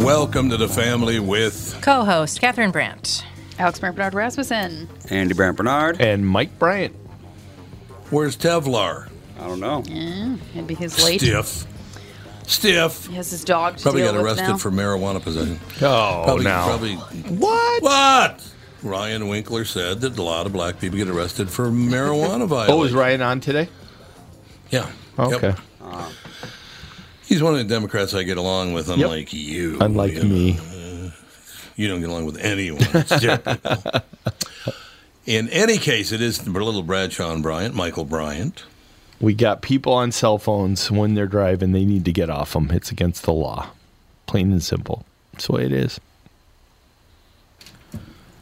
Welcome to the family with Co-host Catherine Brandt. Alex Brandt Barnard Rasmussen. Andy Brandt Barnard. And Mike Bryant. Where's Tevlar? I don't know. Yeah, it'd be his late. Stiff. Stiff. He has his dog to Probably deal got with arrested now. for marijuana possession. Oh, Probably, no. Probably. What? What? Ryan Winkler said that a lot of black people get arrested for marijuana violations. Oh, is Ryan on today? Yeah. Okay. Ah. Yep. He's one of the Democrats I get along with, unlike you. Unlike you me. know. You don't get along with anyone. It's. In any case, it is little Bradshaw and Bryant, Michael Bryant. We got people on cell phones when they're driving. They need to get off them. It's against the law. Plain and simple. That's the way it is.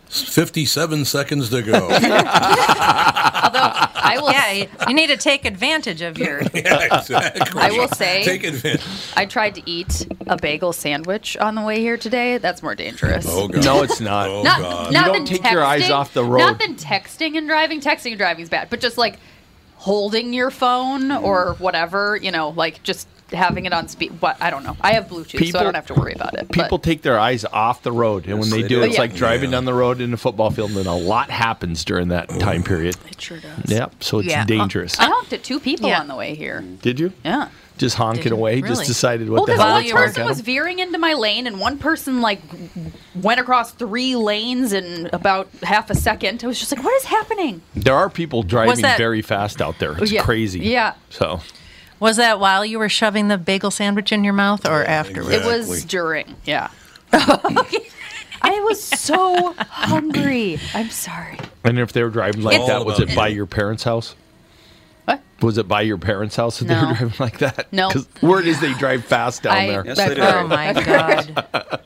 57 seconds to go. Although I will, Yeah, you, you need to take advantage of your. yeah, exactly. I will say- Take advantage. I tried to eat a bagel sandwich on the way here today. That's more dangerous. Oh, God. No, it's not. Oh, not, God. not You don't take your eyes off the road. Not than texting and driving. Texting and driving is bad, but just like holding your phone or whatever, you know, like just having it on speed. What I don't know. I have Bluetooth, so I don't have to worry about it. People but take their eyes off the road, and when they they do, do. it's Yeah. like driving Yeah. down the road in a football field, and a lot happens during that time period. it sure does. Yep, so it's Yeah. dangerous. I honked at two people Yeah. on the way here. Did you? Yeah. Just honking away? Really? Just decided what Well, the because hell? one to were- person was veering into my lane, and one person like went across three lanes in about half a second. I was just like, "What is happening?" There are people driving very fast out there. It's Yeah. crazy. Yeah. So Was that while you were shoving the bagel sandwich in your mouth or afterwards? It was Exactly. during. Yeah. I was so hungry. I'm sorry. And if they were driving like All that, was it by your parents' house? What? Was it by your parents' house that they were driving like that? No. 'Cause word is they drive fast down I- there. Yes, I- they do. Oh my god,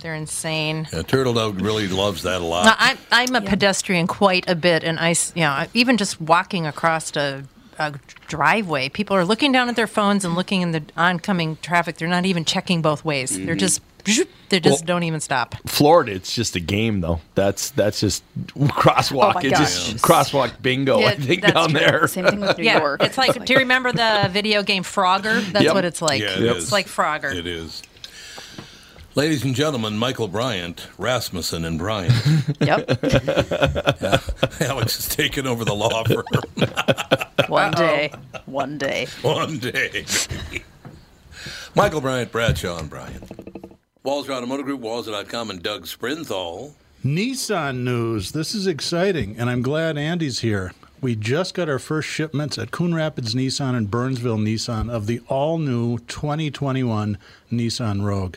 they're insane. Yeah, Turtle Dog really loves that a lot. Now, I'm I'm a pedestrian quite a bit, and I, you know even just walking across a, a driveway, people are looking down at their phones and looking in the oncoming traffic. They're not even checking both ways. They're mm-hmm. just they just don't even stop. Florida, it's just a game though. That's that's just crosswalk. Oh it's gosh. just crosswalk bingo. I think down true. there. Same thing with New Yeah, York. it's like. Do you remember the video game Frogger? That's Yep. what it's like. Yeah, it it's is. like Frogger. It is. Ladies and gentlemen, Michael Bryant, Rasmussen, and Bryant. Yep. Alex is taking over the law firm One day. One day. one day. Michael Bryant, Bradshaw, and Bryant. Walser Automotive Group, Walser.com, and Doug Sprinthal. Nissan news. This is exciting, and I'm glad Andy's here. We just got our first shipments at Coon Rapids Nissan and Burnsville Nissan of the all new 2021 Nissan Rogue.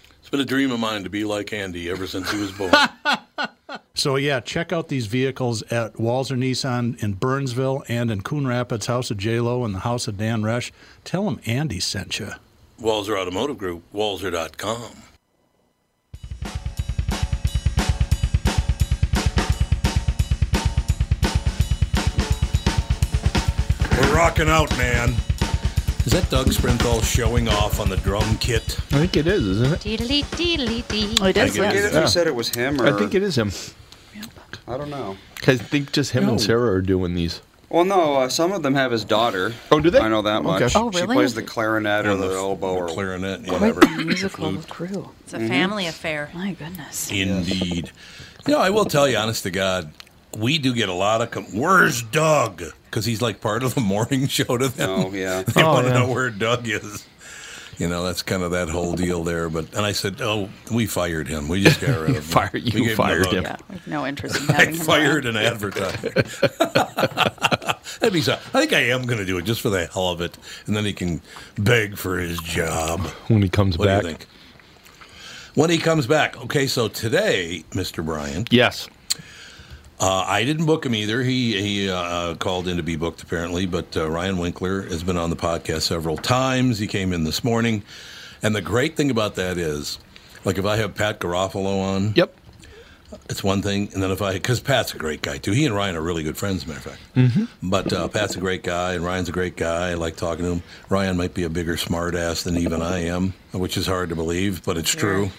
Been a dream of mine to be like Andy ever since he was born. So yeah, check out these vehicles at Walser Nissan in Burnsville and in Coon Rapids, House of J Lo and the House of Dan Resch. Tell them Andy sent you. Walser Automotive Group, Walser.com. We're rocking out, man. Is that Doug Sprinthal showing off on the drum kit? I think it is, isn't it? Deedly deedly dee. It I is. get I forget if Yeah. you said it was him or I think it is him. I don't know. I think just him No. and Sarah are doing these. Well, no, uh, some of them have his daughter. Oh, do they? I know that much. Okay. Oh, She really? plays the clarinet or Or the, the- oboe the or clarinet, yeah. whatever. Quite the musical crew. It's a family affair. My goodness. Indeed. You know, I will tell you, honest to God, we do get a lot of. Com- Where's Doug? Because he's like part of the morning show to them. Oh, yeah. they Oh, want to yeah. know where Doug is. You know, that's kind of that whole deal there. But and I said, oh, we fired him. We just got rid of him. Fired- you gave the fired hook. him. Yeah, we no interest in I having him fired around. an advertiser. That'd be so. I think I am going to do it just for the hell of it, and then he can beg for his job. When he comes What back. do you think? When he comes back. Okay, so today, Mr. Bryant, Yes. Uh, I didn't book him either. He he uh, called in to be booked apparently, but uh, Ryan Winkler has been on the podcast several times. He came in this morning, and the great thing about that is, like if I have Pat Garofalo on, Yep. it's one thing, and then if I, because Pat's a great guy too. He and Ryan are really good friends, as a matter of fact. Mm-hmm. But uh, Pat's a great guy, and Ryan's a great guy. I like talking to him. Ryan might be a bigger smartass than even I am, which is hard to believe, but it's true.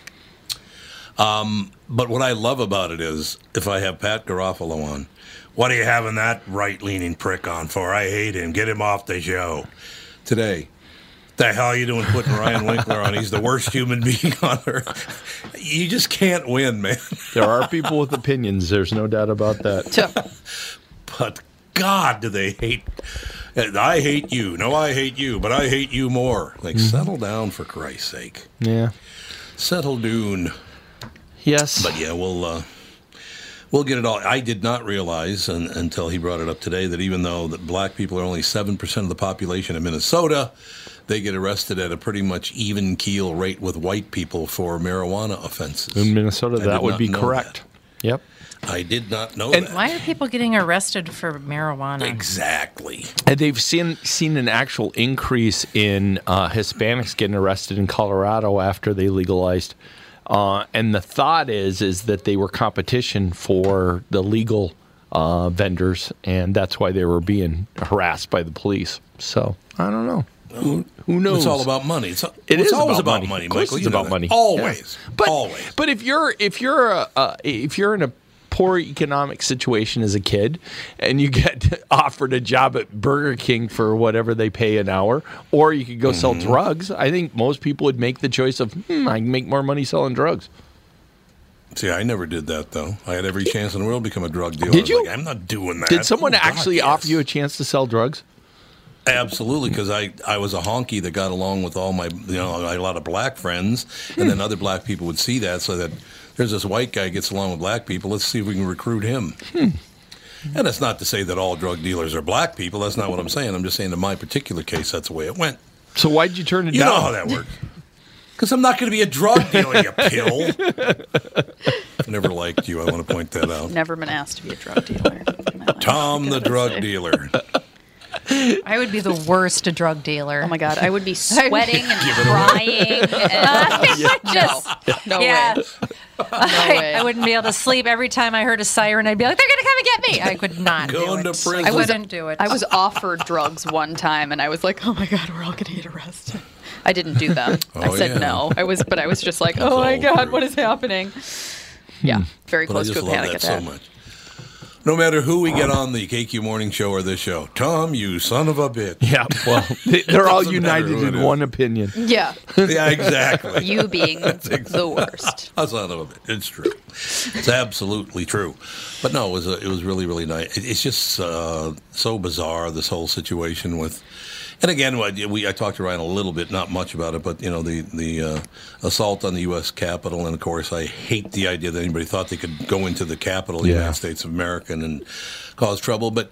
Um, but what I love about it is if I have Pat Garofalo on, what are you having that right-leaning prick on for? I hate him. Get him off the show. Today, the hell are you doing putting Ryan Winkler on? He's the worst human being on earth. You just can't win, man. There are people with opinions. There's no doubt about that. But God, do they hate? I hate you. No, I hate you, but I hate you more. Like, settle down for Christ's sake. Yeah. Settle down. Yes. But yeah, we'll uh, we'll get it all. I did not realize un, until he brought it up today that even though that black people are only seven percent of the population of Minnesota, they get arrested at a pretty much even keel rate with white people for marijuana offenses. In Minnesota, I that would be know correct. Yep. I did not know And- that. Why are people getting arrested for marijuana? Exactly. And they've seen seen an actual increase in uh, Hispanics getting arrested in Colorado after they legalized. Uh, and the thought is is that they were competition for the legal uh, vendors, and that's why they were being harassed by the police. So I don't know. Who, who knows? It's all about money. It's, It it's is always about about, money. money, Michael. it's about that. money. Always. Yeah. But always. but if you're if you're a, uh, if you're in a poor economic situation as a kid and you get offered a job at Burger King for whatever they pay an hour, or you could go sell Mm-hmm. drugs, I think most people would make the choice of hmm, I can make more money selling drugs. See, I never did that though. I had every chance in the world to become a drug dealer. Did you? Like, I'm not doing that. Did someone Oh, God, actually yes. offer you a chance to sell drugs? Absolutely, because I, I was a honky that got along with all my you know I had a lot of black friends, and then other black people would see that, so that there's this white guy gets along with black people. Let's see if we can recruit him. Hmm. And that's not to say that all drug dealers are black people. That's not what I'm saying. I'm just saying in my particular case, that's the way it went. So why did you turn it You down? know how that works. Because I'm not going to be a drug dealer, you pill. I've never liked you. I want to point that out. Never been asked to be a drug dealer. in my life, Tom, the drug say. dealer. I would be the worst drug dealer. Oh my god, I would be sweating and crying. And just no yeah. way. I, way. I wouldn't be able to sleep. Every time I heard a siren, I'd be like, "They're gonna come and get me!" I could not Going do it. to prison. I I wouldn't do it. I was offered drugs one time, and I was like, "Oh my god, we're all gonna get arrested." I didn't do them. Oh, I Oh, said yeah. no. I was, but I was just like, "Oh my god, what is happening?" Yeah, hmm. very But I close just to a love panic that so attack. much. No matter who we get on the KQ Morning Show or this show, Tom, you son of a bitch. Yeah, well, they- they're all united in one opinion. Yeah, Yeah, exactly. you being the worst. A son of a bitch. It's true. It's absolutely true. But no, it was a, it was really really nice. It, it's just uh, so bizarre this whole situation with. And again, we I talked to Ryan a little bit, not much about it, but you know the the uh, assault on the U.S. Capitol, and of course I hate the idea that anybody thought they could go into the Capitol, of the Yeah. United States of America, and, cause trouble. But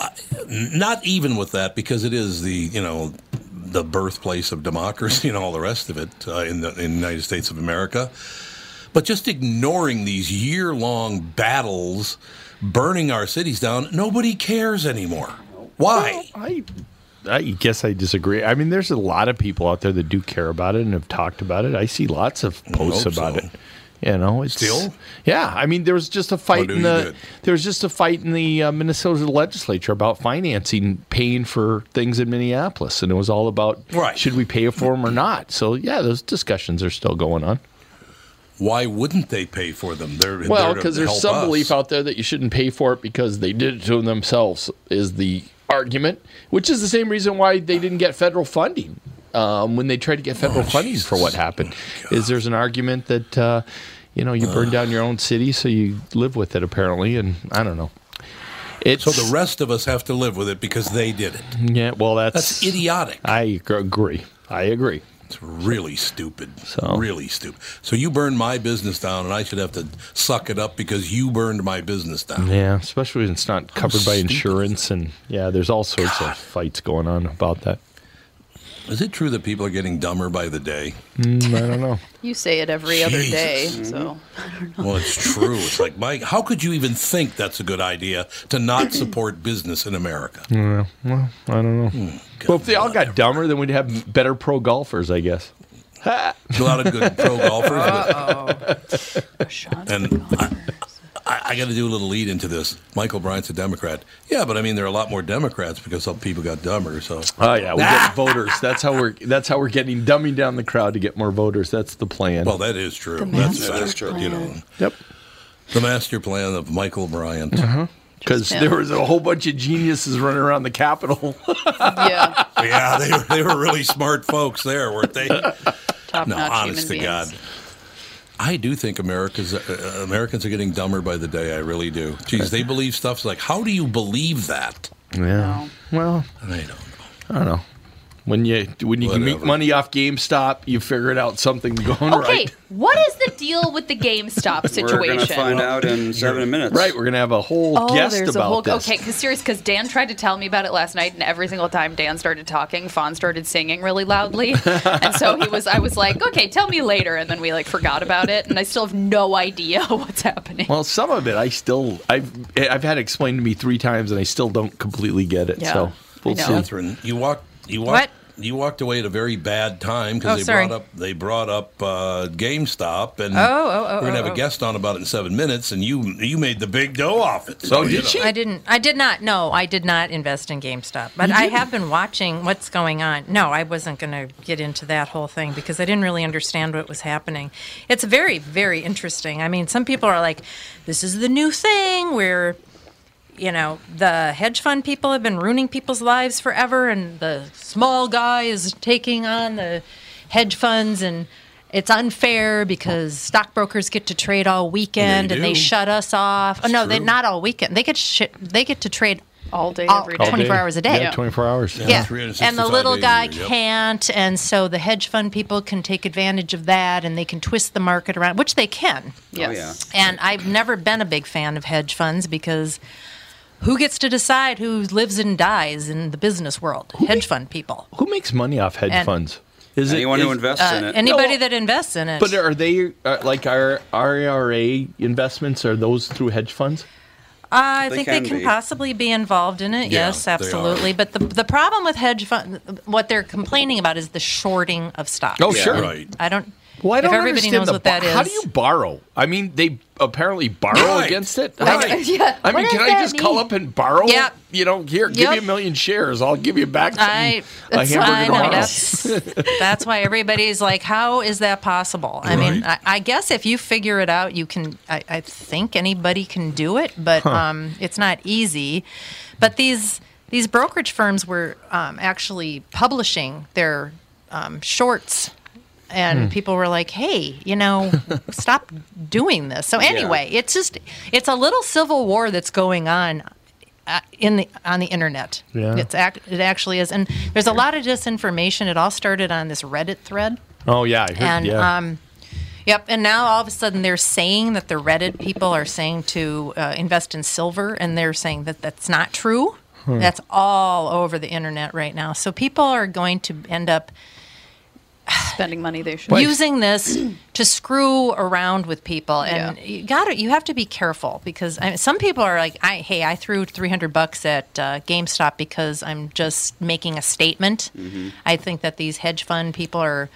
I, not even with that, because it is the you know the birthplace of democracy and all the rest of it uh, in the in the United States of America. But just ignoring these year long battles, burning our cities down, nobody cares anymore. Why? I I guess I disagree. I mean, there's a lot of people out there that do care about it and have talked about it. I see lots of posts about so. it. You know, it's Still? Yeah, I mean, there was just a fight in the good? there was just a fight in the uh, Minnesota legislature about financing, paying for things in Minneapolis, and it was all about Right. should we pay for them or not. So yeah, those discussions are still going on. Why wouldn't they pay for them? They're Well, because there's some us. belief out there that you shouldn't pay for it because they did it to themselves is the argument, which is the same reason why they didn't get federal funding um, when they tried to get Oh, federal funding for what happened. is there's an argument that uh, you know you burn down your own city, so you live with it apparently, and I don't know. It's So the rest of us have to live with it because they did it. yeah, well that's That's idiotic. I agree. I agree. It's really stupid. So- Really stupid. So you burned my business down, and I should have to suck it up because you burned my business down. Yeah, especially when it's not covered by insurance, and yeah, there's all sorts of fights going on about that. Is it true that people are getting dumber by the day? Mm, I don't know. You say it every other day, Jesus. so Well, it's true. It's like, Mike, how could you even think that's a good idea to not support business in America? Yeah, well, I don't know. Hmm, well, if they all got dumber, then we'd have better pro golfers, I guess. There's a lot of good pro golfers. but- and I, I, I got to do a little lead into this. Michael Bryant's a Democrat. Yeah, but I mean, there are a lot more Democrats because some people got dumber. So Oh yeah, we get ah! voters. That's how we're. That's how we're getting dumbing down the crowd to get more voters. That's the plan. Well, that is true. The That's master that is true. You know, yep. the master plan of Michael Bryant. Uh-huh. Because Just there was a whole bunch of geniuses running around the Capitol. yeah, Yeah, they were, they were really smart folks there, weren't they? top No, honest to beings. God. I do think America's uh, Americans are getting dumber by the day. I really do. Geez, they believe stuff's like, how do you believe that? yeah. Well, I don't know. I don't know. When you when you can make money off GameStop, you figured out something going Okay, right. what is the deal with the GameStop situation? We're going to find out in seven minutes. Right, we're gonna have a whole Oh, guest there's about a whole this. okay. Because serious, because Dan tried to tell me about it last night, and every single time Dan started talking, Fawn started singing really loudly, and so he was. I was like, okay, tell me later, and then we like forgot about it, and I still have no idea what's happening. Well, some of it I still I've I've had explained to me three times and I still don't completely get it. Yeah, so we'll I know. see. Catherine, you walked. You walked. What? You walked away at a very bad time Oh, because they sorry. brought up they brought up uh, GameStop, and Oh, oh, oh, we're gonna have oh, a oh. guest on about it in seven minutes, and you you made the big dough off it. So Oh, did you she? I didn't. I did not. No, I did not invest in GameStop. But I have been watching what's going on. No, I wasn't going to get into that whole thing because I didn't really understand what was happening. It's very, very interesting. I mean, some people are like, "This is the new thing where." You know, the hedge fund people have been ruining people's lives forever, and the small guy is taking on the hedge funds, and it's unfair because stockbrokers get to trade all weekend They and they shut us off. Oh, no, they true. not all weekend. They get sh- they get to trade all day, all- every all day. 24 hours a day. Yeah, 24 hours. Yeah, 365 and the little guy year, can't, and so the hedge fund people can take advantage of that, and they can twist the market around, which they can. Yes. Oh, and I've never been a big fan of hedge funds because who gets to decide who lives and dies in the business world? Hedge fund people. Who makes money off hedge And- funds? Is Anyone it, who is- invests in Uh, it. anybody No, that invests in it. But are they uh, like our IRA investments? Are those through hedge funds? I They think can they can be. possibly be involved in it. Yeah, yes, absolutely. But the the problem with hedge fund, what they're complaining about is the shorting of stocks. Oh, Yeah. sure. Right. I don't. Well, I don't if everybody understand knows the what that is. How do you borrow? I mean, they apparently borrow Right. against it. Right. Yeah. I mean, can I that just call up and borrow? Yep. You know, here, give Yep. me a million shares. I'll give you back some, I, a hamburger I know, tomorrow. that's that's why everybody's like, how is that possible? I mean, I, I guess if you figure it out, you can. I, I think anybody can do it, but um, it's not easy. But these these brokerage firms were um, actually publishing their um, shorts. And people were like, "Hey, you know, stop doing this." So anyway, it's just it's a little civil war that's going on uh, in the on the internet. Yeah. It's act, it actually is, and there's a lot of disinformation. It all started on this Reddit thread, Oh yeah, I heard. and yeah. um, yep. And now all of a sudden they're saying that the Reddit people are saying to uh, invest in silver, and they're saying that that's not true. That's all over the internet right now. So people are going to end up Spending money they should. using this to screw around with people and Yeah. you got to you have to be careful because I some people are like I hey I threw 300 bucks at uh, GameStop because I'm just making a statement. I think that these hedge fund people are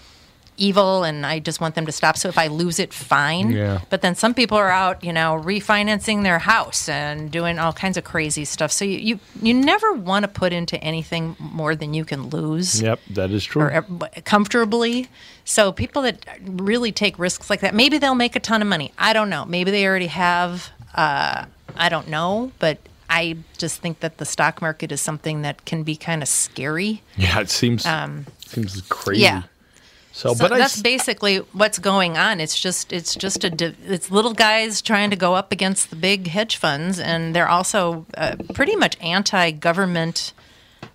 evil and I just want them to stop. So if I lose it, fine. Yeah. But then some people are out, you know, refinancing their house and doing all kinds of crazy stuff. So you you, you never want to put into anything more than you can lose Yep, that is true. or comfortably. So people that really take risks like that, maybe they'll make a ton of money. I don't know. Maybe they already have. Uh, I don't know, but I just think that the stock market is something that can be kind of scary. yeah, it seems um, seems crazy. Yeah. So, So but that's s- basically what's going on. It's just it's just a it's little guys trying to go up against the big hedge funds, and they're also uh, pretty much anti-government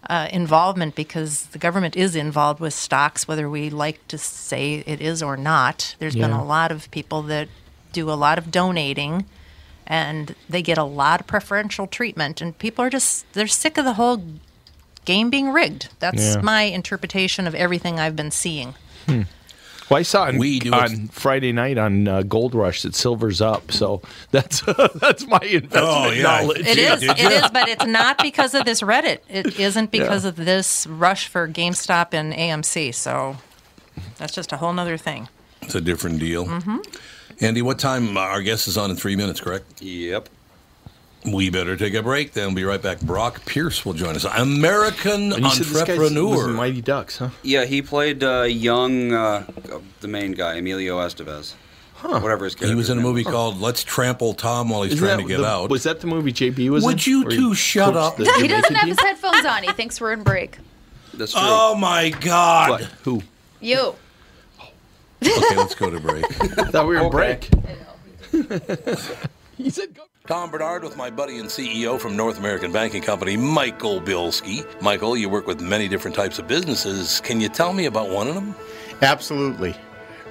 uh, involvement because the government is involved with stocks, whether we like to say it is or not. There's been a lot of people that do a lot of donating, and they get a lot of preferential treatment, and people are just they're sick of the whole game being rigged. That's Yeah. my interpretation of everything I've been seeing. Well, I saw on, We do on Friday night on uh, Gold Rush that silver's up. So that's that's my investment Oh, yeah. knowledge. It Yeah, is. did It you? is, but it's not because of this Reddit. It isn't because of this rush for GameStop and AMC. So that's just a whole nother thing. It's a different deal. Mm-hmm. Andy, what time? uh, Our guest is on in three minutes, correct? Yep. We better take a break. Then we'll be right back. Brock Pierce will join us. American And you said this guy's- entrepreneur. was Mighty Ducks, huh? Yeah, he played uh, young, uh, the main guy, Emilio Estevez. Huh. Whatever his character. he was in a movie called "Let's Trample Tom" while he's Isn't trying to get the- out. Was that the movie JB was in? Would you two shut up? the He doesn't Jamaican have his headphones on. He thinks we're in break. That's true. oh my God! What? Who? You. okay, let's go to break. I thought we were on Okay. break. he said go. Tom Barnard with my buddy and CEO from North American Banking Company, Michael Bilski. Michael, you work with many different types of businesses. Can you tell me about one of them? Absolutely.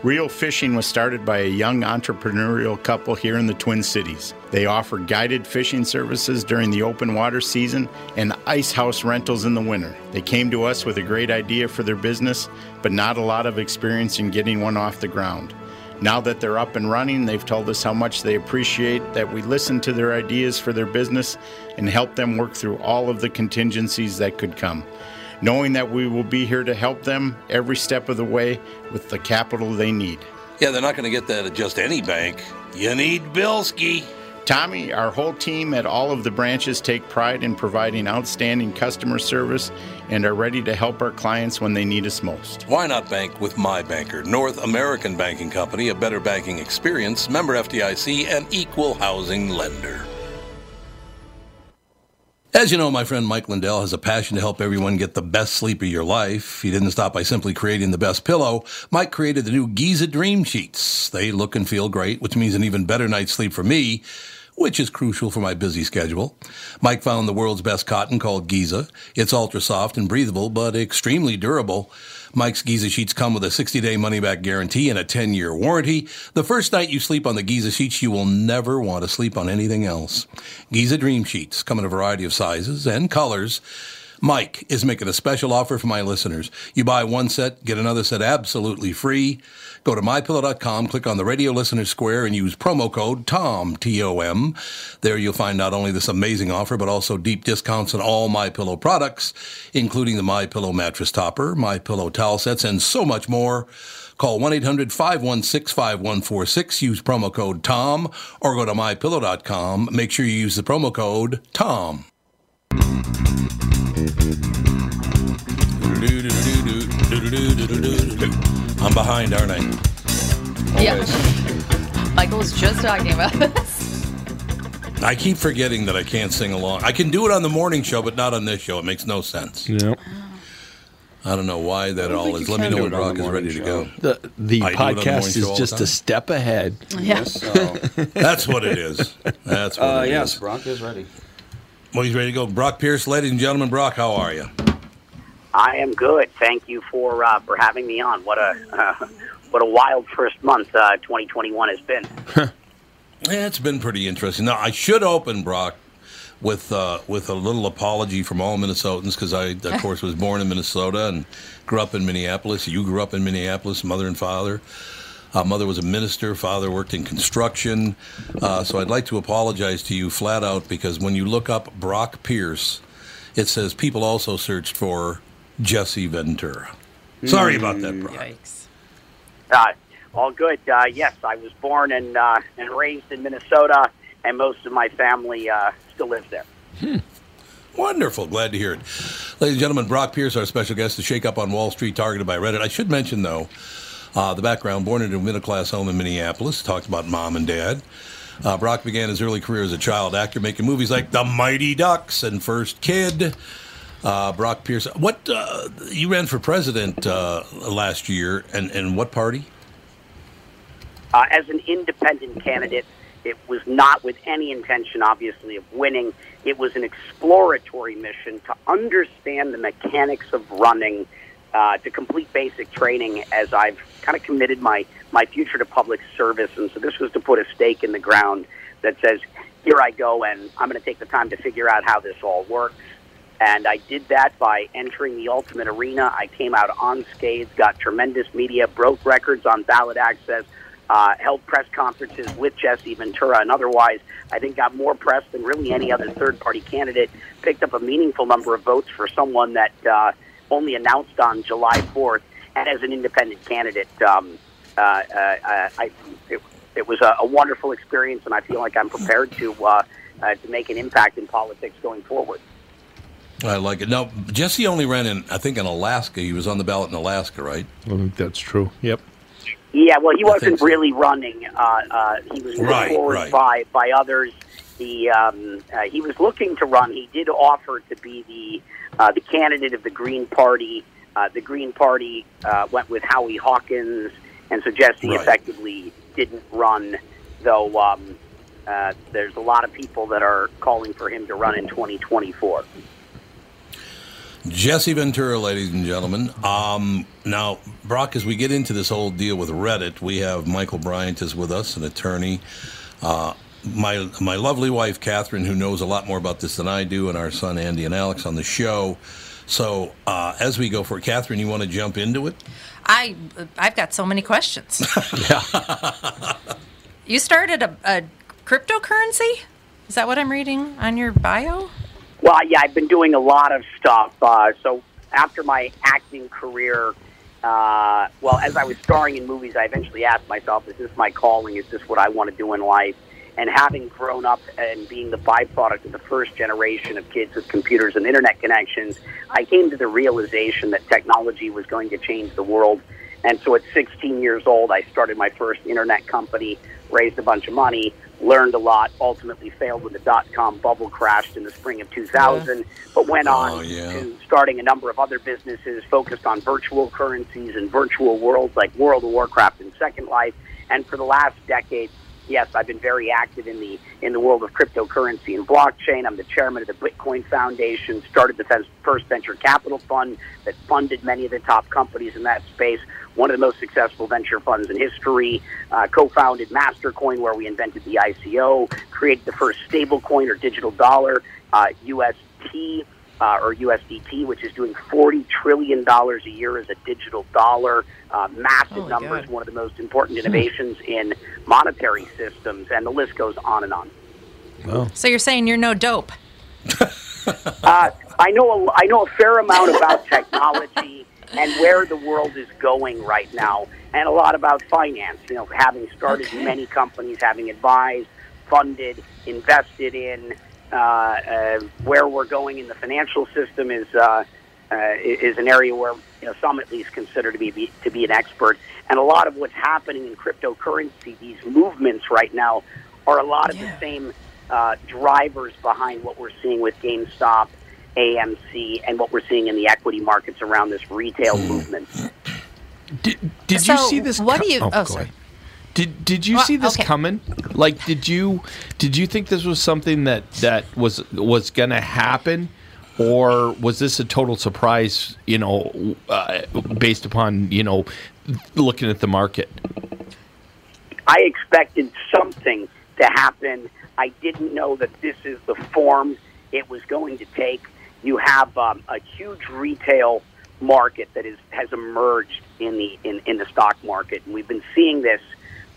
Real Fishing was started by a young entrepreneurial couple here in the Twin Cities. They offer guided fishing services during the open water season and ice house rentals in the winter. They came to us with a great idea for their business, but not a lot of experience in getting one off the ground. Now that they're up and running, they've told us how much they appreciate that we listen to their ideas for their business and help them work through all of the contingencies that could come knowing that we will be here to help them every step of the way with the capital they need. Yeah, they're not going to get that at just any bank. You need Bilski. Tommy, our whole team at all of the branches take pride in providing outstanding customer service and are ready to help our clients when they need us most. Why not bank with my banker, North American Banking Company, a better banking experience, member FDIC, and equal housing lender. As you know, my friend Mike Lindell has a passion to help everyone get the best sleep of your life. He didn't stop by simply creating the best pillow. Mike created the new Giza Dream Sheets. They look and feel great, which means an even better night's sleep for me, which is crucial for my busy schedule. Mike found the world's best cotton called Giza. It's ultra soft and breathable, but extremely durable. Mike's Giza sheets come with a 60 day money back guarantee and a 10 year warranty. The first night you sleep on the Giza sheets, you will never want to sleep on anything else. Giza Dream Sheets come in a variety of sizes and colors. Mike is making a special offer for my listeners. You buy one set, get another set absolutely free. Go to mypillow.com, click on the radio listener square, and use promo code TOM, T-O-M. There you'll find not only this amazing offer, but also deep discounts on all My Pillow products, including the My Pillow mattress topper, My Pillow towel sets, and so much more. Call 1-800-516-5146, use promo code TOM, or go to mypillow.com. Make sure you use the promo code TOM. I'm behind, aren't I? Yep. Michael was just talking about this. I keep forgetting that I can't sing along. I can do it on the morning show, but not on this show. It makes no sense. Yeah. I don't know why that all is. Let me know when Brock is ready to go. The the I do it on the podcast is just a step ahead. Yeah. So, That's what it is. That's what uh, it yes, is. Brock is ready. Well, he's ready to go. Brock Pierce, ladies and gentlemen. Brock, how are you? I am good. Thank you for uh, for having me on. What a uh, what a wild first month uh, 2021 has been. Yeah, it's been pretty interesting. Now, I should open Brock with uh, with a little apology from all Minnesotans because I, of course, was born in Minnesota and grew up in Minneapolis. You grew up in Minneapolis, mother and father. Uh, mother was a minister. Father worked in construction. Uh, so I'd like to apologize to you flat out because when you look up Brock Pierce, it says people also searched for Jesse Ventura. Sorry about that, Brock. Yikes. Uh, all good. Uh, yes, I was born and uh, and raised in Minnesota, and most of my family uh, still lives there. Wonderful. Glad to hear it. Ladies and gentlemen, Brock Pierce, our special guest, the Shake Up on Wall Street, targeted by Reddit. I should mention, though, uh, the background born into a middle class home in Minneapolis, talked about mom and dad. Uh, Brock began his early career as a child actor, making movies like The Mighty Ducks and First Kid. Uh, Brock Pierce, what uh, you ran for president uh, last year, and, and what party? Uh, as an independent candidate, it was not with any intention, obviously, of winning. It was an exploratory mission to understand the mechanics of running, uh, to complete basic training as I've kind of committed my, my future to public service. And so this was to put a stake in the ground that says, here I go, and I'm going to take the time to figure out how this all works. And I did that by entering the ultimate arena. I came out unscathed, got tremendous media, broke records on ballot access, uh, held press conferences with Jesse Ventura, and otherwise, I think got more press than really any other third party candidate. Picked up a meaningful number of votes for someone that uh, only announced on July 4th. And as an independent candidate, um, uh, uh, I, it, it was a, a wonderful experience, and I feel like I'm prepared to uh, uh, to make an impact in politics going forward. I like it. Now, Jesse only ran in, I think, in Alaska. He was on the ballot in Alaska, right? I think that's true. Yep. Yeah, well, he wasn't so. really running. Uh, uh, he was put Right, forward right. by by others. He um, uh, he was looking to run. He did offer to be the uh, the candidate of the Green Party. Uh, the Green Party uh, went with Howie Hawkins, and so Jesse Right. effectively didn't run. Though um, uh, there's a lot of people that are calling for him to run in 2024. Jesse Ventura, ladies and gentlemen. Um, now, Brock, as we get into this whole deal with Reddit, we have Michael Bryant is with us, an attorney. Uh, my my lovely wife Catherine, who knows a lot more about this than I do, and our son Andy and Alex on the show. So, uh, as we go for it, Catherine, you want to jump into it? I I've got so many questions. Yeah. you started a, a cryptocurrency? Is that what I'm reading on your bio? Well, yeah, I've been doing a lot of stuff. Uh, so after my acting career, uh, well, as I was starring in movies, I eventually asked myself, "Is this my calling? Is this what I want to do in life?" And having grown up and being the byproduct of the first generation of kids with computers and internet connections, I came to the realization that technology was going to change the world. And so at 16 years old, I started my first internet company, raised a bunch of money, learned a lot, ultimately failed when the dot com bubble crashed in the spring of 2000, but went oh, on Oh, yeah. to starting a number of other businesses focused on virtual currencies and virtual worlds like World of Warcraft and Second Life. And for the last decade, yes, I've been very active in the in the world of cryptocurrency and blockchain. I'm the chairman of the Bitcoin Foundation, started the first venture capital fund that funded many of the top companies in that space. One of the most successful venture funds in history. Uh, co-founded Mastercoin, where we invented the ICO. Created the first stablecoin or digital dollar, uh, UST uh, or USDT, which is doing $40 trillion a year as a digital dollar. Uh, massive Oh, numbers, God. one of the most important innovations in monetary systems, and the list goes on and on. So you're saying you're no dope? Uh, I know a, I know a fair amount about technology and where the world is going right now, and a lot about finance. You know, having started Okay. many companies, having advised, funded, invested in, where we're going in the financial system is uh, uh, is an area where you know some at least consider to be, be to be an expert. And a lot of what's happening in cryptocurrency, these movements right now, are a lot of Yeah. the same uh, drivers behind what we're seeing with GameStop, AMC, and what we're seeing in the equity markets around this retail movement. Did, did you see this? what co- do you- oh, go sorry. ahead. Did Did you Well, see this okay. coming? Like, did you did you think this was something that that was was going to happen, or was this a total surprise? You know, uh, based upon you know looking at the market. I expected something to happen. I didn't know that this is the form it was going to take. You have um, a huge retail market that is has emerged in the in, in the stock market, and we've been seeing this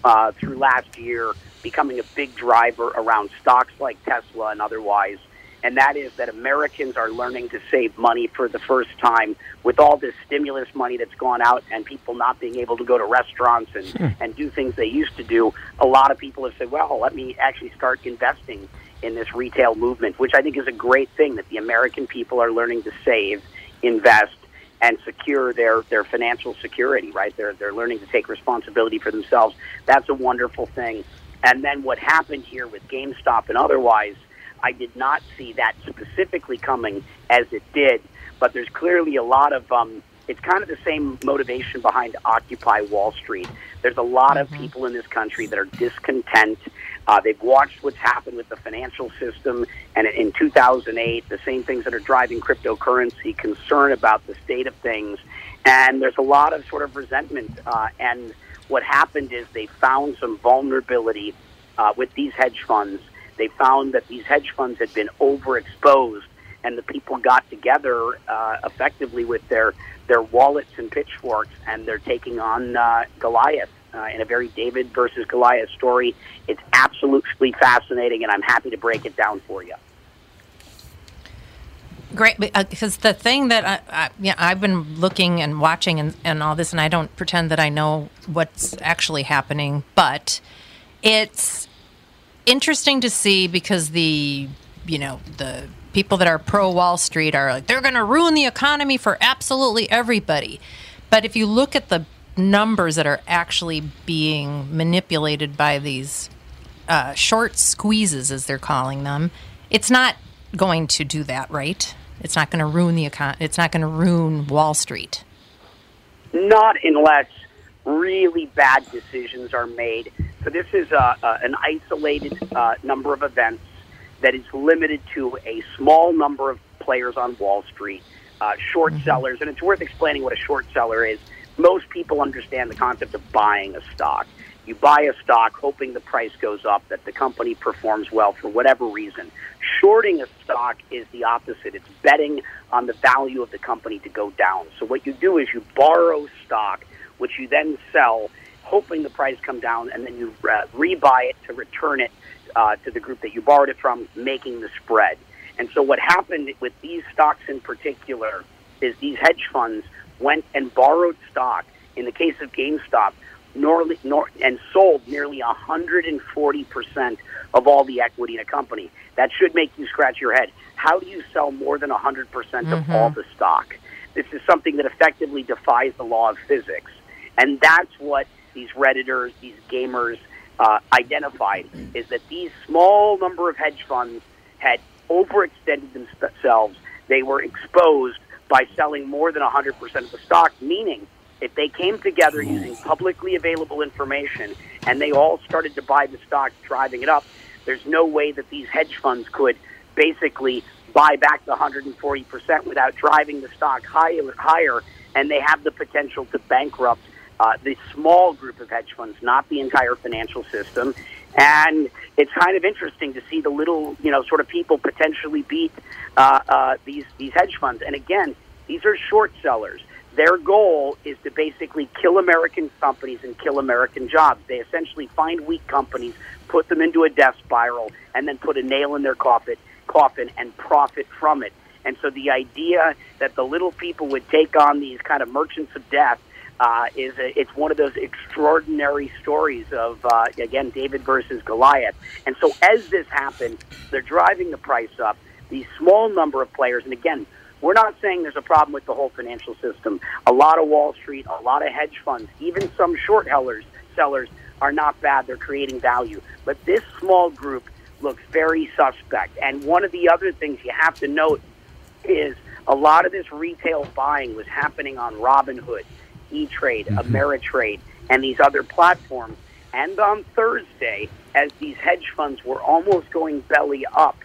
uh, through last year, becoming a big driver around stocks like Tesla and otherwise. and that is that Americans are learning to save money for the first time with all this stimulus money that's gone out and people not being able to go to restaurants and, and do things they used to do. A lot of people have said, well, let me actually start investing in this retail movement, which I think is a great thing that the American people are learning to save, invest, and secure their, their financial security, right? They're, they're learning to take responsibility for themselves. That's a wonderful thing. And then what happened here with GameStop and otherwise, I did not see that specifically coming as it did, but there's clearly a lot of, um, it's kind of the same motivation behind Occupy Wall Street. There's a lot of people in this country that are discontent. Uh, they've watched what's happened with the financial system, and in 2008, the same things that are driving cryptocurrency, concern about the state of things, and there's a lot of sort of resentment. Uh, and what happened is they found some vulnerability uh, with these hedge funds. They found that these hedge funds had been overexposed, and the people got together uh, effectively with their their wallets and pitchforks, and they're taking on uh, Goliath uh, in a very David versus Goliath story. It's absolutely fascinating, and I'm happy to break it down for you. Great, because the thing that I, I, yeah, I've been looking and watching and, and all this, and I don't pretend that I know what's actually happening, but it's interesting to see because the, you know, the people that are pro Wall Street are like, they're going to ruin the economy for absolutely everybody. But if you look at the numbers that are actually being manipulated by these uh, short squeezes, as they're calling them, it's not going to do that, right? It's not going to ruin the econ- It's not going to ruin Wall Street. Not unless really bad decisions are made. So this is a, a, an isolated uh, number of events that is limited to a small number of players on Wall Street, uh, short mm-hmm. sellers, and it's worth explaining what a short seller is. Most people understand the concept of buying a stock. You buy a stock hoping the price goes up, that the company performs well for whatever reason. Shorting a stock is the opposite. It's betting on the value of the company to go down. So what you do is you borrow stock, which you then sell, hoping the price come down, and then you uh, rebuy it to return it uh, to the group that you borrowed it from, making the spread. And so what happened with these stocks in particular is these hedge funds went and borrowed stock. In the case of GameStop, nearly, nor, and sold nearly 140% of all the equity in a company. That should make you scratch your head. How do you sell more than 100% of Mm-hmm. all the stock? This is something that effectively defies the law of physics. And that's what these Redditors, these gamers uh, identified, is that these small number of hedge funds had overextended themselves. They were exposed by selling more than 100% of the stock, meaning if they came together using publicly available information and they all started to buy the stock, driving it up, there's no way that these hedge funds could basically buy back the 140% without driving the stock higher, higher and they have the potential to bankrupt uh, the small group of hedge funds, not the entire financial system. And it's kind of interesting to see the little, you know, sort of people potentially beat uh, uh, these these hedge funds. And again, these are short sellers. Their goal is to basically kill American companies and kill American jobs. They essentially find weak companies, put them into a death spiral, and then put a nail in their coffin, coffin and profit from it. And so the idea that the little people would take on these kind of merchants of death uh, is a, it's one of those extraordinary stories of uh, again David versus Goliath. And so as this happens, they're driving the price up. These small number of players, and again, we're not saying there's a problem with the whole financial system. A lot of Wall Street, a lot of hedge funds, even some short sellers, sellers are not bad. They're creating value. But this small group looks very suspect. And one of the other things you have to note is a lot of this retail buying was happening on Robinhood, E-Trade, mm-hmm. Ameritrade, and these other platforms. And on Thursday, as these hedge funds were almost going belly up,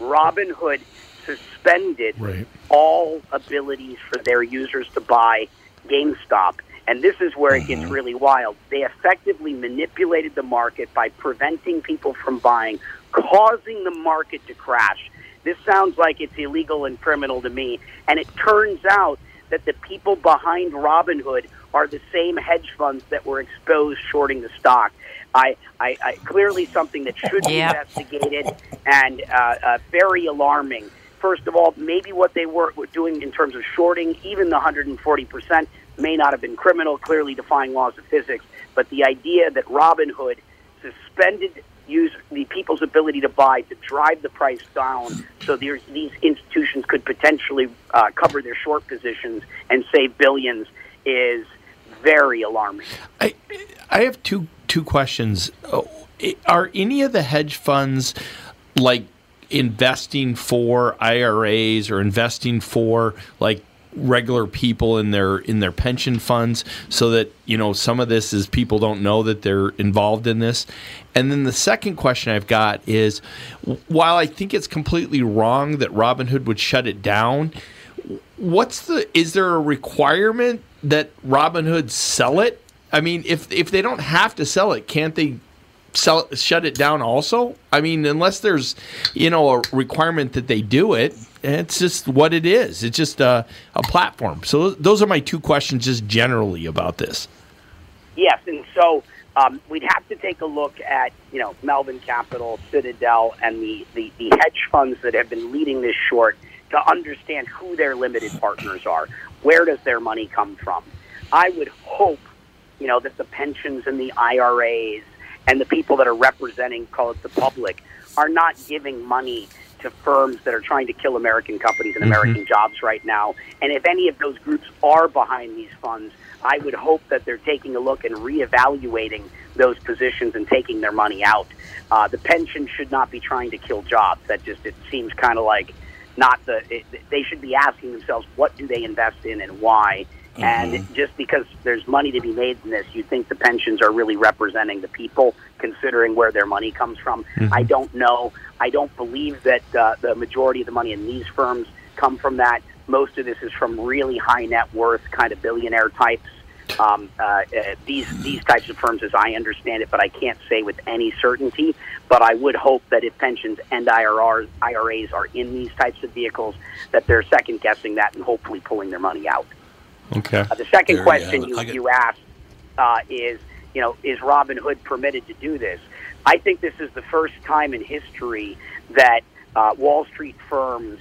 Robinhood suspended Right. all abilities for their users to buy GameStop. And this is where it gets mm-hmm. really wild. They effectively manipulated the market by preventing people from buying, causing the market to crash. This sounds like it's illegal and criminal to me. And it turns out that the people behind Robinhood are the same hedge funds that were exposed shorting the stock. I, I, I clearly something that should be Yep. investigated and uh, uh, very alarming. First of all, maybe what they were, were doing in terms of shorting, even the 140 percent, may not have been criminal, clearly defying laws of physics. But the idea that Robinhood suspended use the people's ability to buy to drive the price down, so there's, these institutions could potentially uh, cover their short positions and save billions, is very alarming. I I have two two questions. Oh, Are any of the hedge funds like investing for IRAs or investing for like regular people in their in their pension funds so that you know some of this is people don't know that they're involved in this and then the second question I've got is while I think it's completely wrong that Robinhood would shut it down what's the is there a requirement that Robinhood sell it? I mean, if if they don't have to sell it, can't they sell shut it down also? I mean, unless there's you know a requirement that they do it, it's just what it is. It's just a, a platform. So those are my two questions, just generally about this. Yes, and so um, we'd have to take a look at you know Melvin Capital, Citadel, and the, the the hedge funds that have been leading this short to understand who their limited partners are. Where does their money come from? I would hope you know that the pensions and the IRAs and the people that are representing, call it the public, are not giving money to firms that are trying to kill American companies and American jobs right now. And if any of those groups are behind these funds, I would hope that they're taking a look and reevaluating those positions and taking their money out. Uh, the pension should not be trying to kill jobs. That just it seems kind of like not the. It, they should be asking themselves what do they invest in and why. And just because there's money to be made in this, you think the pensions are really representing the people, considering where their money comes from. I don't know. I don't believe that uh, the majority of the money in these firms come from that. Most of this is from really high net worth kind of billionaire types. Um, uh, uh, these these types of firms, as I understand it, but I can't say with any certainty. But I would hope that if pensions and IRRs, IRAs are in these types of vehicles, that they're second guessing that and hopefully pulling their money out. Okay. Uh, the second There question have it. you, get- you asked uh, is, you know, is Robinhood permitted to do this? I think this is the first time in history that uh, Wall Street firms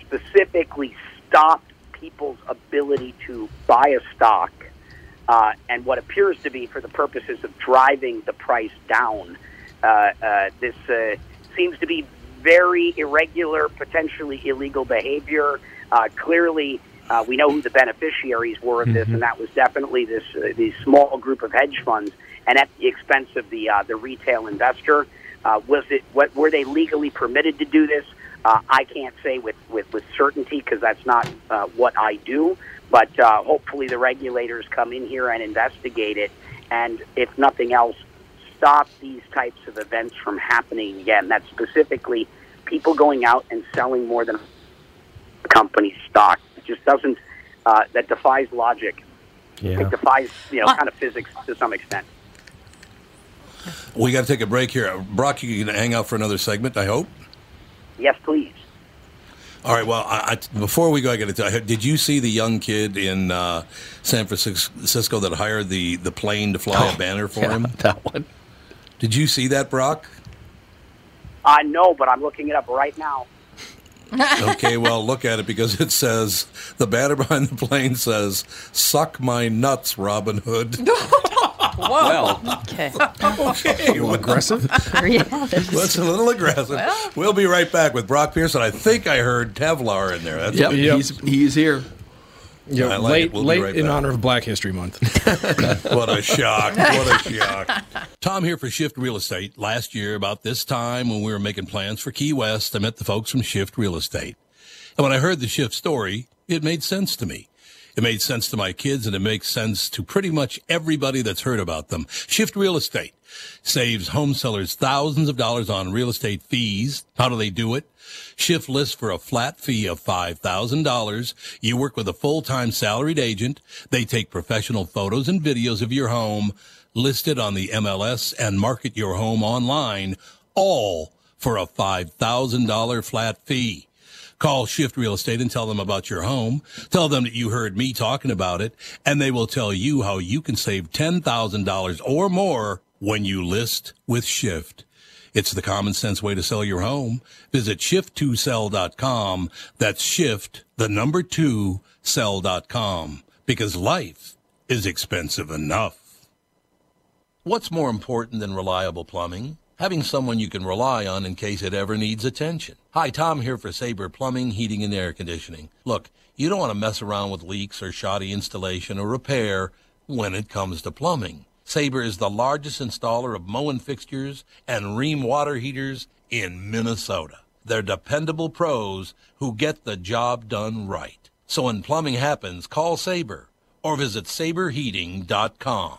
specifically stopped people's ability to buy a stock uh, and what appears to be for the purposes of driving the price down. Uh, uh, this uh, seems to be very irregular, potentially illegal behavior. Uh, clearly, uh, we know who the beneficiaries were of this, and that was definitely this uh, the small group of hedge funds, and at the expense of the uh, the retail investor. Uh, was it what were they legally permitted to do this? Uh, I can't say with with, with certainty because that's not uh, what I do. But uh, hopefully, the regulators come in here and investigate it, and if nothing else, stop these types of events from happening again. That's specifically people going out and selling more than a company's stock. It just doesn't. Uh, that defies logic. Yeah. It defies, you know, kind of physics to some extent. We got to take a break here. Brock, you can hang out for another segment, I hope. Yes, please. All right. Well, I, I, before we go, I got to tell you, did you see the young kid in uh, San Francisco that hired the, the plane to fly a banner for Yeah, him? that one. Did you see that, Brock? Uh, no, but I'm looking it up right now. Okay, well, look at it because it says the banner behind the plane says "Suck my nuts, Robinhood." Well, Okay. okay, well, Aggressive? There you that's a little aggressive. we'll be right back with Brock Pearson. I think I heard Tevlar in there. That's Yep, Yep. he's he's here. Yeah, I like late it. We'll late right in back. honor of Black History Month. What a shock. What a shock. Tom here for Shift Real Estate. Last year, about this time when we were making plans for Key West, I met the folks from Shift Real Estate. And when I heard the Shift story, it made sense to me. It made sense to my kids and it makes sense to pretty much everybody that's heard about them. Shift Real Estate saves home sellers thousands of dollars on real estate fees. How do they do it? Shift lists for a flat fee of $5,000. You work with a full-time salaried agent. They take professional photos and videos of your home, list it on the MLS and market your home online, all for a $5,000 flat fee. Call Shift Real Estate and tell them about your home. Tell them that you heard me talking about it, and they will tell you how you can save $10,000 or more when you list with Shift. It's the common sense way to sell your home. Visit shift2sell.com. That's shift, the number two, sell.com. Because life is expensive enough. What's more important than reliable plumbing? Having someone you can rely on in case it ever needs attention. Hi, Tom here for Sabre Plumbing, Heating, and Air Conditioning. Look, you don't want to mess around with leaks or shoddy installation or repair when it comes to plumbing. Sabre is the largest installer of Moen fixtures and Rheem water heaters in Minnesota. They're dependable pros who get the job done right. So when plumbing happens, call Sabre or visit saberheating.com.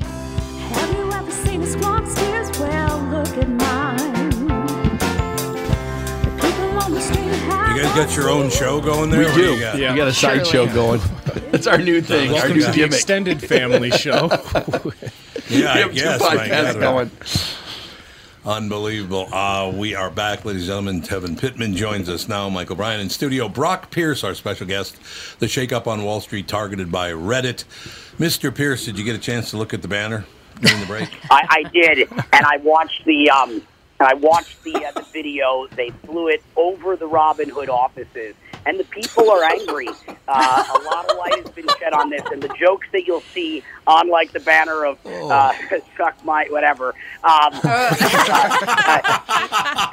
Have you ever seen a squawk steers? Well, look at mine. The people on the street You guys got your own show going there? We What do. you got? We got a side show going. That's our new thing. our Welcome new to the extended family show. Yeah, I we have guess, two my podcasts God. going. Unbelievable. Uh, we are back, ladies and gentlemen. Tevin Pittman joins us now. Michael Bryan in studio. Brock Pierce, our special guest. The shakeup on Wall Street targeted by Reddit. Mr. Pierce, did you get a chance to look at the banner during the break? I, I did, and I watched the um, I watched the uh, the video. They flew it over the Robinhood offices, and the people are angry. Uh, a lot of light has been shed on this, and the jokes that you'll see on like the banner of uh, "suck my whatever." Um, uh,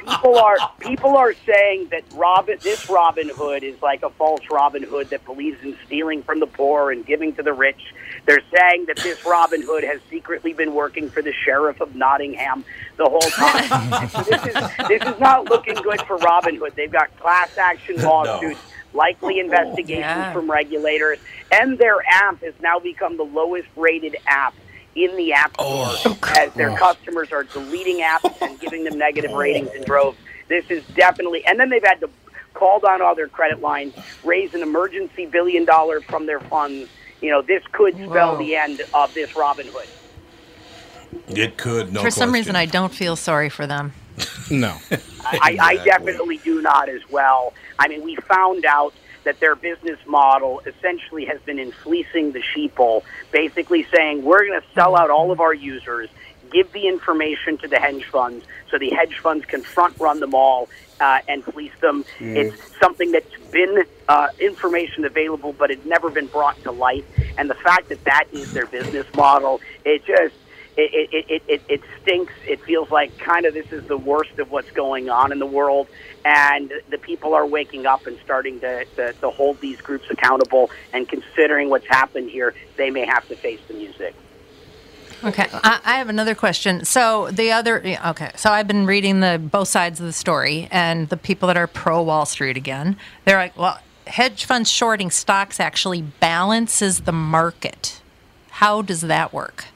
people are people are saying that Robin, this Robin Hood, is like a false Robin Hood that believes in stealing from the poor and giving to the rich. They're saying that this Robin Hood has secretly been working for the sheriff of Nottingham the whole time. this is this is not looking good for Robin Hood. They've got class action lawsuits. Likely oh, investigations Yeah. from regulators, and their app has now become the lowest rated app in the App oh. Store oh, as their customers are deleting apps and giving them negative ratings in droves. This is definitely, and then they've had to call down all their credit lines, raise an emergency billion dollar from their funds. You know, this could spell Whoa. the end of this Robin Hood. It could, no For some question. reason, I don't feel sorry for them. No. I, I definitely do not as well. I mean, we found out that their business model essentially has been in fleecing the sheeple, basically saying we're going to sell out all of our users, give the information to the hedge funds, so the hedge funds can front run them all uh, and fleece them. It's something that's been uh, information available, but it's never been brought to light. And the fact that that is their business model, it just it, it, it, it, it stinks. It feels like kind of this is the worst of what's going on in the world. And the people are waking up and starting to, to, to hold these groups accountable. And considering what's happened here, they may have to face the music. Okay, I, I have another question. So the other, okay, so I've been reading the both sides of the story, and the people that are pro Wall Street again, they're like, well, hedge funds shorting stocks actually balances the market. How does that work?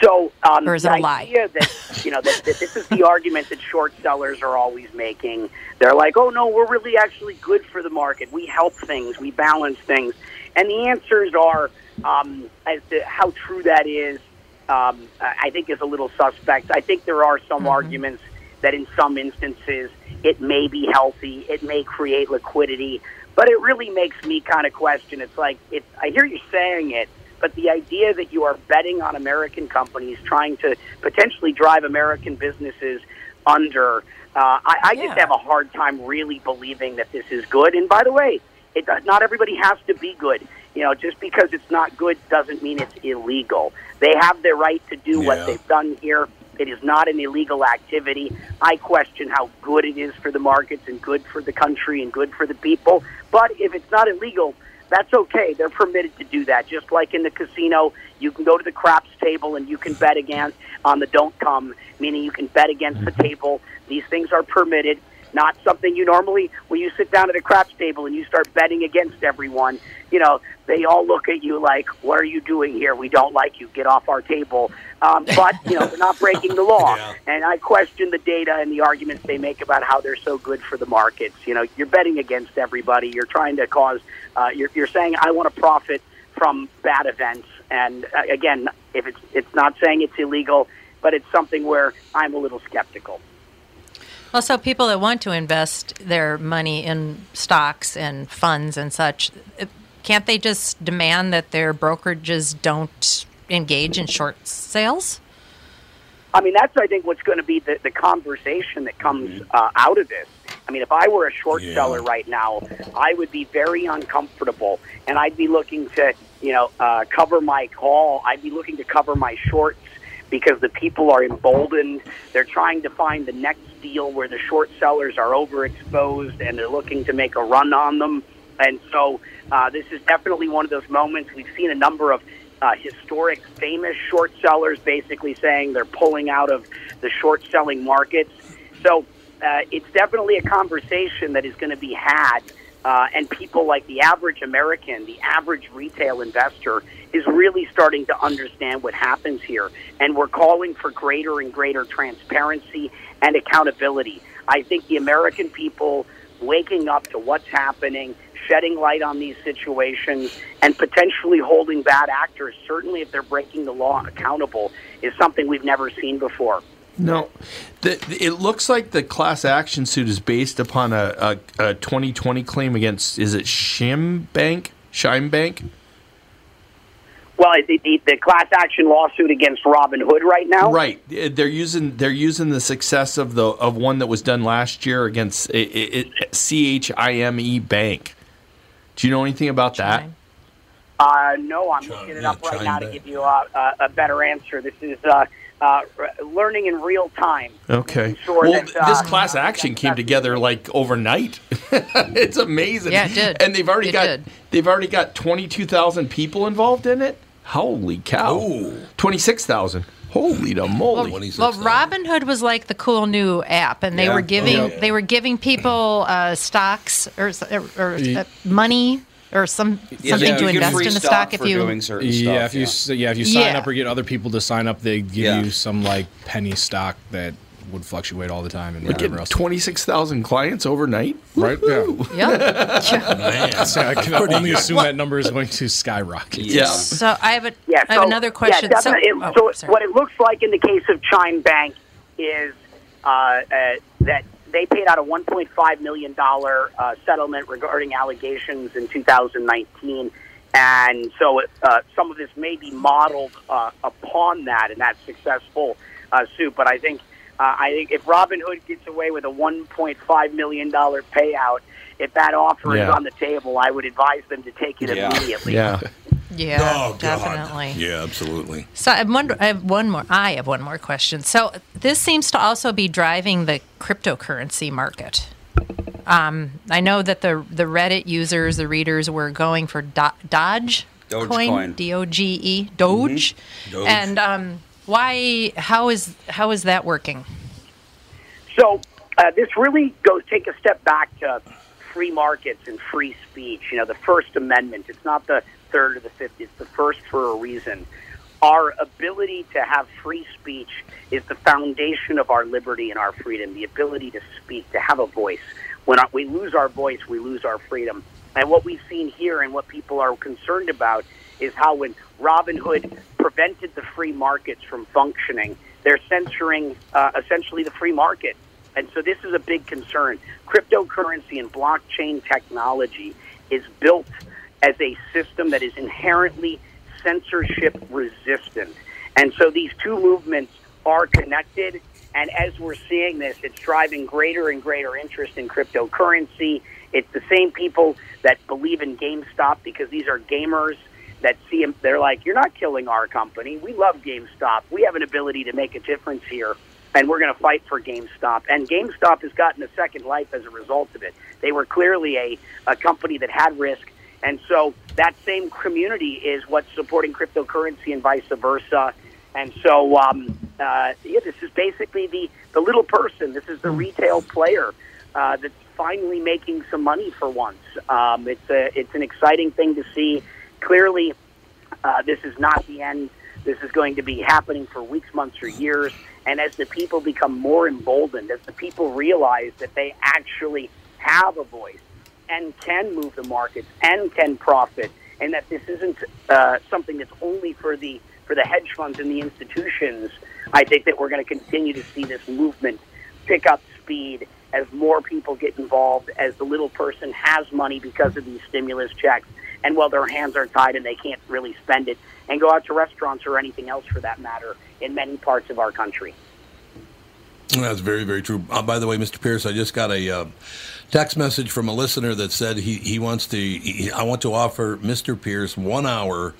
So, um, Or is it the a lie? idea that you know that, that this is the argument that short sellers are always making. They're like, "Oh no, we're really actually good for the market. We help things, we balance things," and the answers are um, as to how true that is. Um, I think is a little suspect. I think there are some arguments that in some instances it may be healthy, it may create liquidity, but it really makes me kind of question. It's like it, I hear you saying it, but the idea that you are betting on American companies trying to potentially drive American businesses under, uh, I, I just have a hard time really believing that this is good. And by the way, it not everybody has to be good. You know, just because it's not good doesn't mean it's illegal. They have the right to do Yeah. what they've done here. It is not an illegal activity. I question how good it is for the markets and good for the country and good for the people. But if it's not illegal, that's okay. They're permitted to do that. Just like in the casino, you can go to the craps table and you can bet against on the don't come, meaning you can bet against the mm-hmm. table. These things are permitted. Not something you normally when you sit down at a craps table and you start betting against everyone. You know, they all look at you like, "What are you doing here? We don't like you. Get off our table." Um, but you know, they're not breaking the law. And I question the data and the arguments they make about how they're so good for the markets. You know, you're betting against everybody. You're trying to cause. Uh, you're, you're saying, "I want to profit from bad events." And uh, again, if it's it's not saying it's illegal, but it's something where I'm a little skeptical. Also, people that want to invest their money in stocks and funds and such, uh, can't they just demand that their brokerages don't engage in short sales? I mean, that's I think what's going to be the, the conversation that comes uh, out of this. I mean, if I were a short seller right now, I would be very uncomfortable, and I'd be looking to, you know, uh, cover my call. I'd be looking to cover my shorts because the people are emboldened. They're trying to find the next deal where the short sellers are overexposed and they're looking to make a run on them. And so uh, this is definitely one of those moments. We've seen a number of uh, historic, famous short sellers basically saying they're pulling out of the short selling markets. So uh, it's definitely a conversation that is going to be had. Uh, and people like the average American, the average retail investor, is really starting to understand what happens here. And we're calling for greater and greater transparency and accountability. I think the American people waking up to what's happening, shedding light on these situations, and potentially holding bad actors, certainly if they're breaking the law, accountable, is something we've never seen before. No, the, it looks like the class action suit is based upon a, a, a 2020 claim against is it Shim Bank, Shime Bank? Well, the, the, the class action lawsuit against Robinhood right now. Right, they're using they're using the success of the of one that was done last year against it, it, CHIME E Bank. Do you know anything about that? Uh, no, I'm looking it up right now to give you a, a, a better answer. This is uh, uh, learning in real time. Okay. Sure well, that, uh, this class action came together like overnight. it's amazing. Yeah, it did. And they've already It got did. they've already got twenty two thousand people involved in it. Holy cow! Twenty six thousand. Holy the moly! Well, Robinhood was like the cool new app, and they Yeah. were giving Oh, yeah. they were giving people uh, stocks or, or, or uh, money or some Yeah, something yeah, to invest in the stock stock if you doing certain yeah, if you s yeah if you sign Yeah. up or get other people to sign up, they give Yeah. you some like penny stock that would fluctuate all the time and We're whatever else. twenty six thousand clients overnight. Right? Yeah. Man. So I can Pretty only good. assume that number is going to skyrocket. Yeah. So I have a Yeah, I have another question. Yeah, so, definitely. oh, so what it looks like in the case of Chime Bank is uh, uh, that they paid out a 1.5 million dollar uh, settlement regarding allegations in 2019, and so uh, some of this may be modeled uh, upon that and that successful uh, suit. But I think uh, I think if Robinhood gets away with a 1.5 million dollar payout. If that offer Yeah. is on the table, I would advise them to take it immediately. Yeah. yeah, Oh, God. definitely. Yeah, absolutely. So I have, one, I have one more. I have one more question. So this seems to also be driving the cryptocurrency market. Um, I know that the the Reddit users, the readers, were going for Do- Dodge Dogecoin. coin, D O G E, Doge, Doge. and um, why? How is how is that working? So uh, this really goes take a step back to free markets and free speech. You know, the First Amendment. It's not the third or the fifth. It's the first for a reason. Our ability to have free speech is the foundation of our liberty and our freedom. The ability to speak, to have a voice. When we lose our voice, we lose our freedom. And what we've seen here, and what people are concerned about, is how when Robinhood prevented the free markets from functioning, they're censoring uh, essentially the free market. And so this is a big concern. Cryptocurrency and blockchain technology is built as a system that is inherently censorship resistant. And so these two movements are connected. And as we're seeing this, it's driving greater and greater interest in cryptocurrency. It's the same people that believe in GameStop because these are gamers that see them. They're like, you're not killing our company. We love GameStop. We have an ability to make a difference here, and we're going to fight for GameStop. And GameStop has gotten a second life as a result of it. They were clearly a, a company that had risk And so that same community is what's supporting cryptocurrency and vice versa. And so, um, uh, yeah, this is basically the, the little person. This is the retail player uh, that's finally making some money for once. Um, it's a, it's an exciting thing to see. Clearly, uh, this is not the end. This is going to be happening for weeks, months, or years. And as the people become more emboldened, as the people realize that they actually have a voice and can move the markets and can profit, and that this isn't uh, something that's only for the for the hedge funds and the institutions, I think that we're going to continue to see this movement pick up speed as more people get involved, as the little person has money because of these stimulus checks, and while their hands are tied and they can't really spend it and go out to restaurants or anything else for that matter in many parts of our country. That's very, very true. Uh, by the way, Mr. Pierce, I just got a uh, text message from a listener that said he, he wants to. He, I want to offer Mr. Pierce one hour.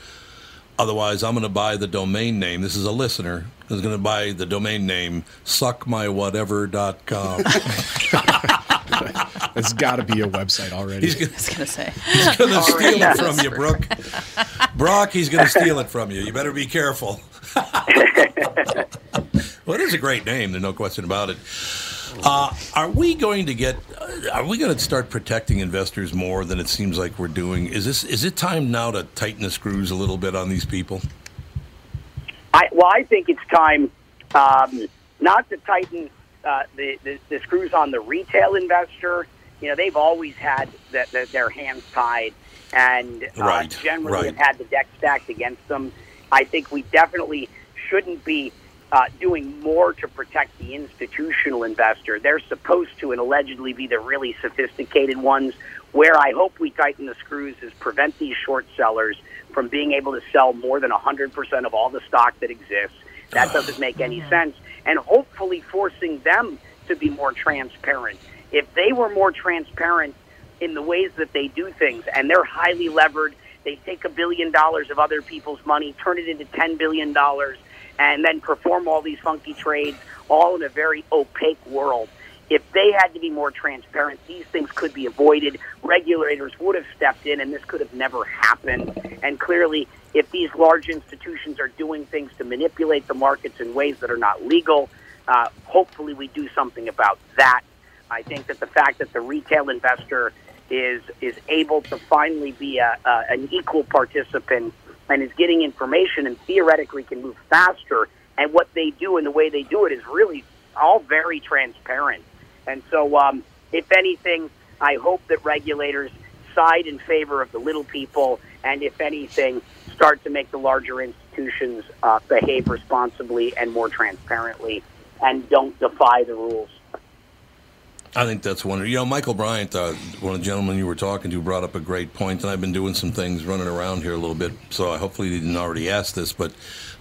Otherwise, I'm going to buy the domain name. This is a listener who's going to buy the domain name suckmywhatever.com. It's got to be a website already. He's gonna, I was gonna say. he's going to steal it from you, Brooke. Brock, he's going to steal it from you. You better be careful. well, it is a great name. There's no question about it. Uh, are we going to get? Uh, are we going to start protecting investors more than it seems like we're doing? Is this? Is it time now to tighten the screws a little bit on these people? I, well, I think it's time um, not to tighten uh, the, the, the screws on the retail investor. You know, they've always had the, the, their hands tied and uh, Right, generally right. have had the deck stacked against them. I think we definitely shouldn't be uh, doing more to protect the institutional investor. They're supposed to and allegedly be the really sophisticated ones. Where I hope we tighten the screws is prevent these short sellers from being able to sell more than 100% of all the stock that exists. That doesn't make any sense. And hopefully forcing them to be more transparent. If they were more transparent in the ways that they do things, and they're highly levered, they take a billion dollars of other people's money, turn it into $10 billion, and then perform all these funky trades, all in a very opaque world. If they had to be more transparent, these things could be avoided. Regulators would have stepped in, and this could have never happened. And clearly, if these large institutions are doing things to manipulate the markets in ways that are not legal, uh, hopefully we do something about that. I think that the fact that the retail investor is is able to finally be a, an equal participant and is getting information and theoretically can move faster. And what they do and the way they do it is really all very transparent. And so, um, if anything, I hope that regulators side in favor of the little people, and if anything, start to make the larger institutions uh, behave responsibly and more transparently, and don't defy the rules. I think that's one. You know, Michael Bryant, uh, one of the gentlemen you were talking to, brought up a great point, and I've been doing some things running around here a little bit, so I hopefully you didn't already ask this. But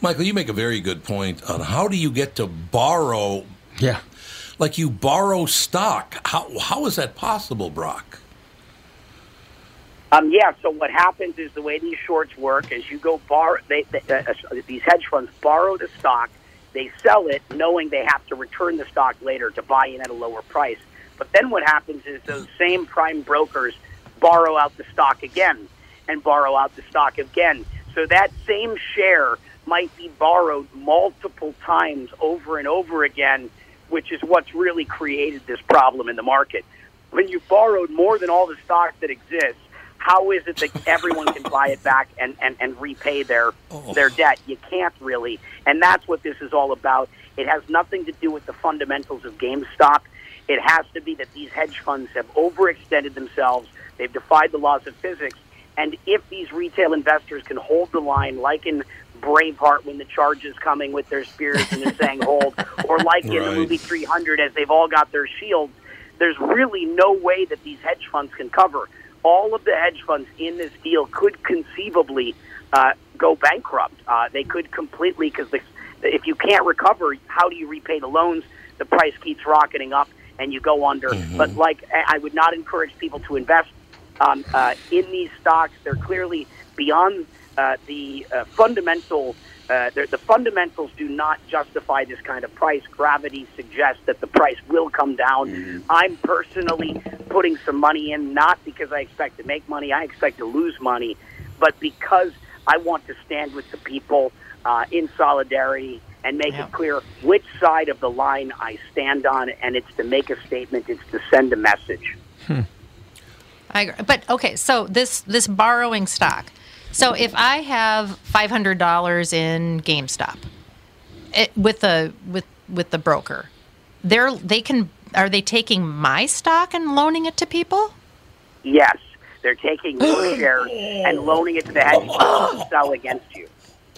Michael, you make a very good point on how do you get to borrow? Yeah, like you borrow stock. How how is that possible, Brock? Um, yeah. So what happens is the way these shorts work is you go borrow. They, they, uh, these hedge funds borrow the stock, they sell it, knowing they have to return the stock later to buy in at a lower price. But then what happens is those same prime brokers borrow out the stock again and borrow out the stock again. So that same share might be borrowed multiple times over and over again, which is what's really created this problem in the market. When you've borrowed more than all the stock that exists, how is it that everyone can buy it back and, and, and repay their oh. their debt? You can't really. And that's what this is all about. It has nothing to do with the fundamentals of GameStop. It has to be that these hedge funds have overextended themselves. They've defied the laws of physics. And if these retail investors can hold the line, like in Braveheart when the charge is coming with their spears and they're saying hold, or like in the movie 300 as they've all got their shields, there's really no way that these hedge funds can cover. All of the hedge funds in this deal could conceivably uh, go bankrupt. Uh, they could completely, because if you can't recover, how do you repay the loans? The price keeps rocketing up and you go under. But like, I I would not encourage people to invest um, uh, in these stocks. They're clearly beyond uh, the uh, fundamental uh, the the fundamentals do not justify this kind of price. Gravity suggests that the price will come down. I'm personally putting some money in, not because I expect to make money. I expect to lose money, but because I want to stand with the people uh, in solidarity and make it clear which side of the line I stand on. And it's to make a statement. It's to send a message. I agree. But okay, so this this borrowing stock. So if I have five hundred dollars in GameStop, it, with the with with the broker, they're they can are they taking my stock and loaning it to people? Yes, they're taking your shares and loaning it to the hedge funds to sell against you.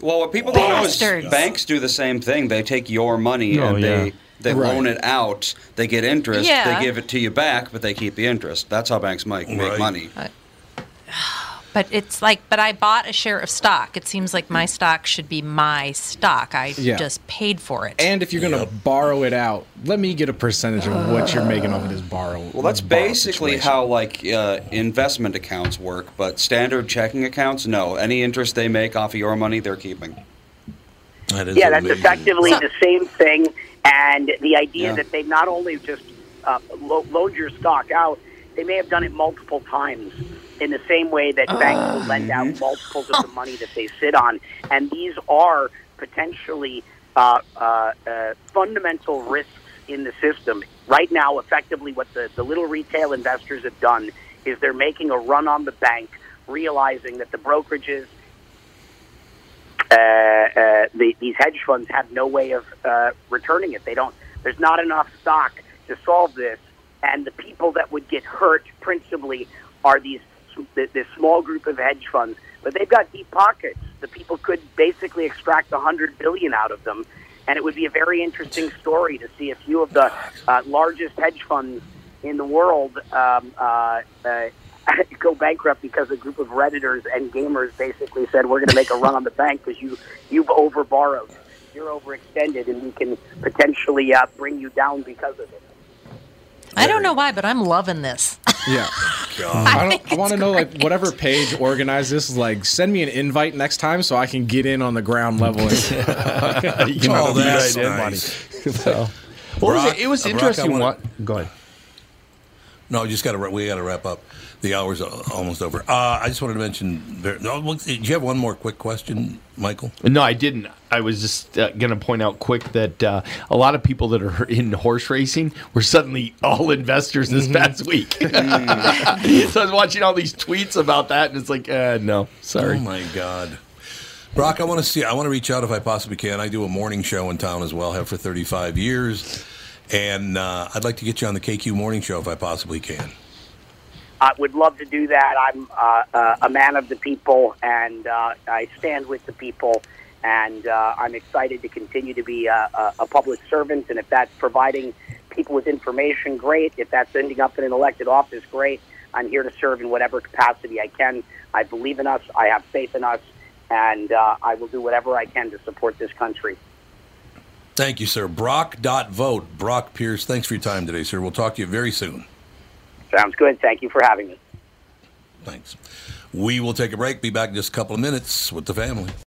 Well, what people don't know Bastards. is banks do the same thing. They take your money Oh, and they yeah. they Right. loan it out. They get interest. Yeah. They give it to you back, but they keep the interest. That's how banks make, make Right. money. But it's like, but I bought a share of stock. It seems like my stock should be my stock. I Yeah. just paid for it. And if you're going to borrow it out, let me get a percentage of what you're making off of this borrow. Well, that's borrow basically situation. how like uh, investment accounts work. But standard checking accounts, no. Any interest they make off of your money, they're keeping. That is yeah, that's effectively So- the same thing. And the idea Yeah. that they've not only just uh, lo- loaned your stock out, they may have done it multiple times in the same way that banks will lend out multiples of the money that they sit on. And these are potentially uh, uh, uh, fundamental risks in the system. Right now, effectively, what the, the little retail investors have done is they're making a run on the bank, realizing that the brokerages uh, uh, the, these hedge funds have no way of uh, returning it. They don't. There's not enough stock to solve this, and the people that would get hurt principally are these th- this small group of hedge funds. But they've got deep pockets. The people could basically extract a hundred billion out of them, and it would be a very interesting story to see a few of the uh, largest hedge funds in the world um, uh, uh, go bankrupt because a group of redditors and gamers basically said we're going to make a run on the bank because you you've overborrowed, you're overextended, and we can potentially uh, bring you down because of it. I don't know why, but I'm loving this. Yeah. I, don't, I want to know like whatever page organized this. Like, send me an invite next time so I can get in on the ground level. And, You know, Oh, that's right nice. So, what was Brock- it? It was uh, Brock, interesting. wanna- what? Go ahead. No, we just got to we got to wrap up. The hour's almost over. Uh, I just wanted to mention. There, no, look, do you have one more quick question, Michael? No, I didn't. I was just uh, going to point out quick that uh, a lot of people that are in horse racing were suddenly all investors this past week. so I was watching all these tweets about that, and it's like, uh, no, sorry. Oh my God. Brock, I want to see. I want to reach out if I possibly can. I do a morning show in town as well. Have for 35 years, and uh, I'd like to get you on the KQ morning show if I possibly can. I would love to do that. I'm uh, uh, a man of the people, and uh, I stand with the people. And uh, I'm excited to continue to be a, a, public servant. And if that's providing people with information, great. If that's ending up in an elected office, great. I'm here to serve in whatever capacity I can. I believe in us. I have faith in us, and uh, I will do whatever I can to support this country. Thank you, sir. Brock.vote. Brock Pierce, thanks for your time today, sir. We'll talk to you very soon. Sounds good. Thank you for having me. Thanks. We will take a break. Be back in just a couple of minutes with the family.